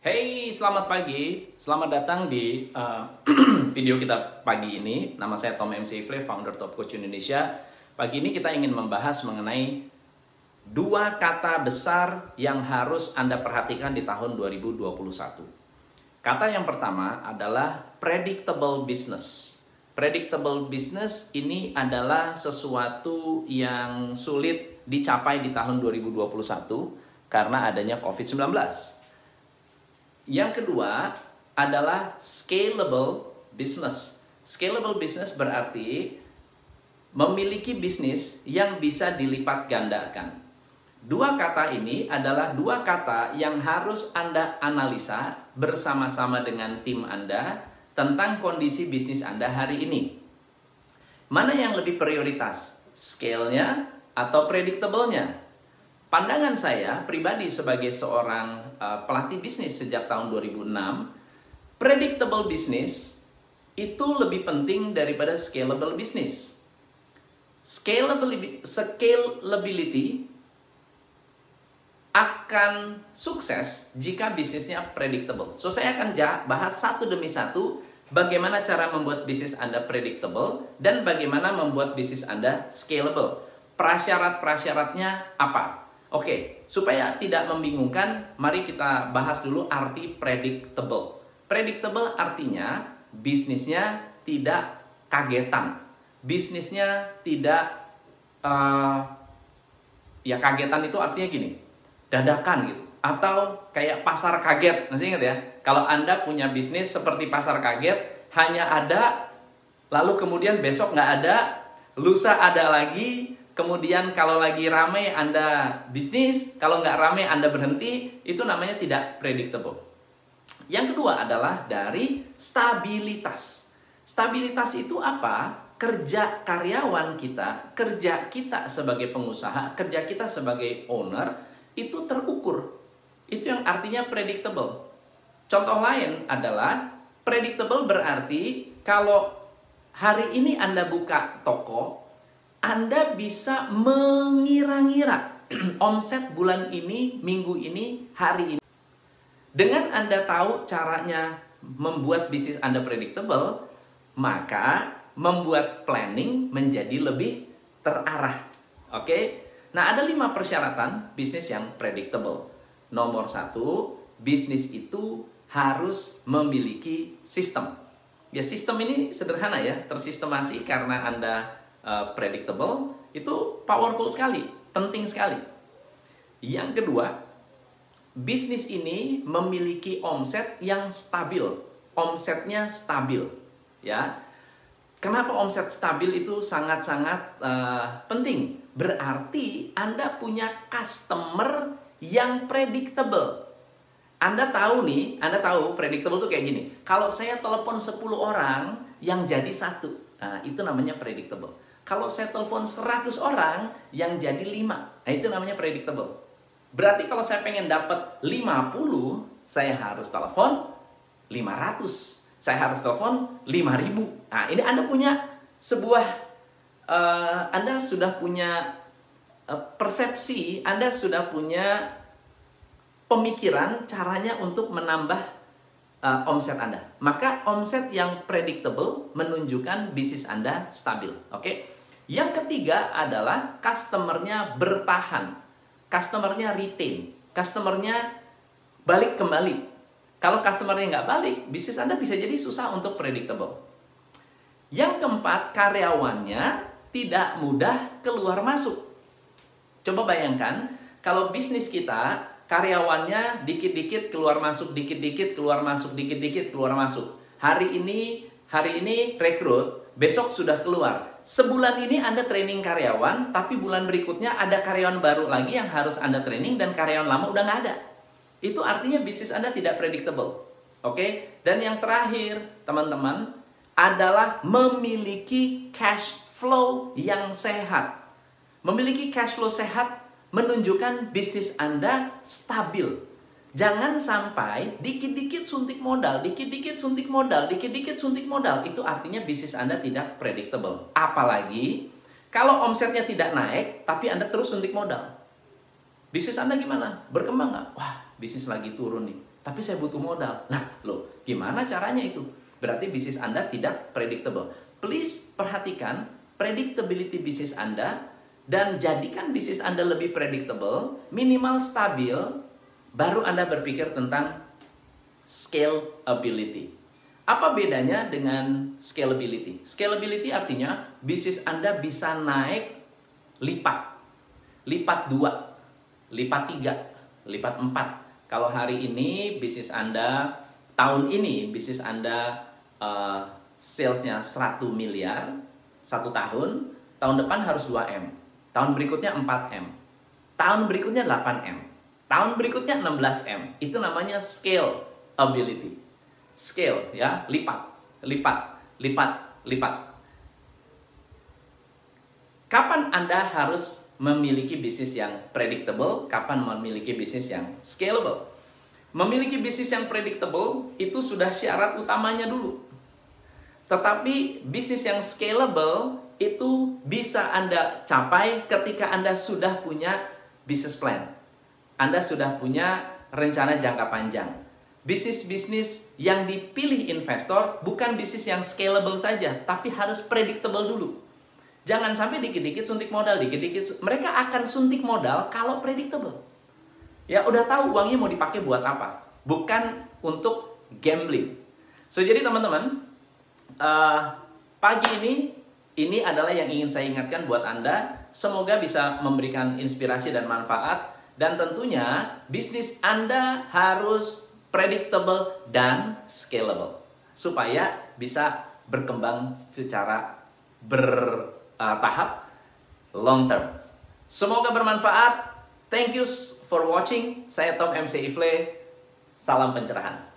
Hey, selamat pagi. Selamat datang di uh, video kita pagi ini. Nama saya Tom MC Ifle, founder Top Coach Indonesia. Pagi ini kita ingin membahas mengenai dua kata besar yang harus Anda perhatikan di tahun 2021. Kata yang pertama adalah predictable business. Predictable business ini adalah sesuatu yang sulit dicapai di tahun 2021 karena adanya COVID-19 yang kedua adalah scalable business. Scalable business berarti memiliki bisnis yang bisa dilipat gandakan. Dua kata ini adalah dua kata yang harus Anda analisa bersama-sama dengan tim Anda tentang kondisi bisnis Anda hari ini. Mana yang lebih prioritas? Scale-nya atau predictable-nya? Pandangan saya pribadi sebagai seorang uh, pelatih bisnis sejak tahun 2006, predictable business itu lebih penting daripada scalable. Scalability, scalability akan sukses jika bisnisnya predictable. So saya akan bahas satu demi satu bagaimana cara membuat bisnis Anda predictable dan bagaimana membuat bisnis Anda scalable. Prasyarat-prasyaratnya apa? Oke, supaya tidak membingungkan, mari kita bahas dulu arti predictable. Predictable artinya bisnisnya tidak kagetan. Bisnisnya tidak uh, ya kagetan itu artinya gini, dadakan gitu. Atau kayak pasar kaget, masih ingat ya? Kalau Anda punya bisnis seperti pasar kaget, hanya ada, lalu kemudian besok nggak ada, lusa ada lagi, Kemudian kalau lagi rame Anda bisnis, kalau nggak rame Anda berhenti, itu namanya tidak predictable. Yang kedua adalah dari stabilitas. Stabilitas itu apa? Kerja karyawan kita, kerja kita sebagai pengusaha, kerja kita sebagai owner, itu terukur. Itu yang artinya predictable. Contoh lain adalah predictable berarti kalau hari ini Anda buka toko, anda bisa mengira-ngira omset bulan ini, minggu ini, hari ini. Dengan Anda tahu caranya membuat bisnis Anda predictable, maka membuat planning menjadi lebih terarah. Oke? Nah, ada lima persyaratan bisnis yang predictable. Nomor satu, bisnis itu harus memiliki sistem. Ya, sistem ini sederhana ya, tersistemasi karena Anda uh, predictable itu powerful sekali, penting sekali. Yang kedua, bisnis ini memiliki omset yang stabil, omsetnya stabil, ya. Kenapa omset stabil itu sangat-sangat uh, penting? Berarti Anda punya customer yang predictable. Anda tahu nih, Anda tahu predictable tuh kayak gini. Kalau saya telepon 10 orang yang jadi satu, nah itu namanya predictable. Kalau saya telepon 100 orang yang jadi 5. Nah, itu namanya predictable. Berarti kalau saya pengen dapat 50, saya harus telepon 500. Saya harus telepon 5000. Nah, ini Anda punya sebuah uh, Anda sudah punya uh, persepsi, Anda sudah punya pemikiran caranya untuk menambah uh, omset Anda. Maka omset yang predictable menunjukkan bisnis Anda stabil. Oke? Okay? Yang ketiga adalah customernya bertahan. Customernya retain. Customernya balik kembali. Kalau customernya nggak balik, bisnis Anda bisa jadi susah untuk predictable. Yang keempat, karyawannya tidak mudah keluar masuk. Coba bayangkan, kalau bisnis kita, karyawannya dikit-dikit keluar masuk, dikit-dikit keluar masuk, dikit-dikit keluar masuk. Hari ini, hari ini rekrut, besok sudah keluar sebulan ini Anda training karyawan, tapi bulan berikutnya ada karyawan baru lagi yang harus Anda training dan karyawan lama udah nggak ada. Itu artinya bisnis Anda tidak predictable. Oke? Dan yang terakhir, teman-teman, adalah memiliki cash flow yang sehat. Memiliki cash flow sehat menunjukkan bisnis Anda stabil. Jangan sampai dikit-dikit suntik modal, dikit-dikit suntik modal, dikit-dikit suntik modal. Itu artinya bisnis Anda tidak predictable. Apalagi kalau omsetnya tidak naik, tapi Anda terus suntik modal. Bisnis Anda gimana? Berkembang nggak? Wah, bisnis lagi turun nih. tapi saya butuh modal. Nah, loh, gimana caranya itu? Berarti bisnis Anda tidak predictable. Please perhatikan predictability bisnis Anda dan jadikan bisnis Anda lebih predictable, minimal stabil, baru Anda berpikir tentang scalability. Apa bedanya dengan scalability? Scalability artinya bisnis Anda bisa naik lipat. Lipat dua, lipat tiga, lipat empat. Kalau hari ini bisnis Anda, tahun ini bisnis Anda uh, salesnya 100 miliar, satu tahun, tahun depan harus 2M. Tahun berikutnya 4M. Tahun berikutnya 8M. Tahun berikutnya 16M. Itu namanya scale ability scale ya, lipat, lipat, lipat, lipat. Kapan Anda harus memiliki bisnis yang predictable, kapan memiliki bisnis yang scalable? Memiliki bisnis yang predictable itu sudah syarat utamanya dulu. Tetapi bisnis yang scalable itu bisa Anda capai ketika Anda sudah punya bisnis plan. Anda sudah punya rencana jangka panjang Bisnis-bisnis yang dipilih investor bukan bisnis yang scalable saja, tapi harus predictable dulu. Jangan sampai dikit-dikit suntik modal, dikit-dikit mereka akan suntik modal kalau predictable. Ya udah tahu uangnya mau dipakai buat apa, bukan untuk gambling. So jadi teman-teman, uh, pagi ini ini adalah yang ingin saya ingatkan buat Anda. Semoga bisa memberikan inspirasi dan manfaat. Dan tentunya bisnis Anda harus predictable, dan scalable. Supaya bisa berkembang secara bertahap long term. Semoga bermanfaat. Thank you for watching. Saya Tom MC Ifle. Salam pencerahan.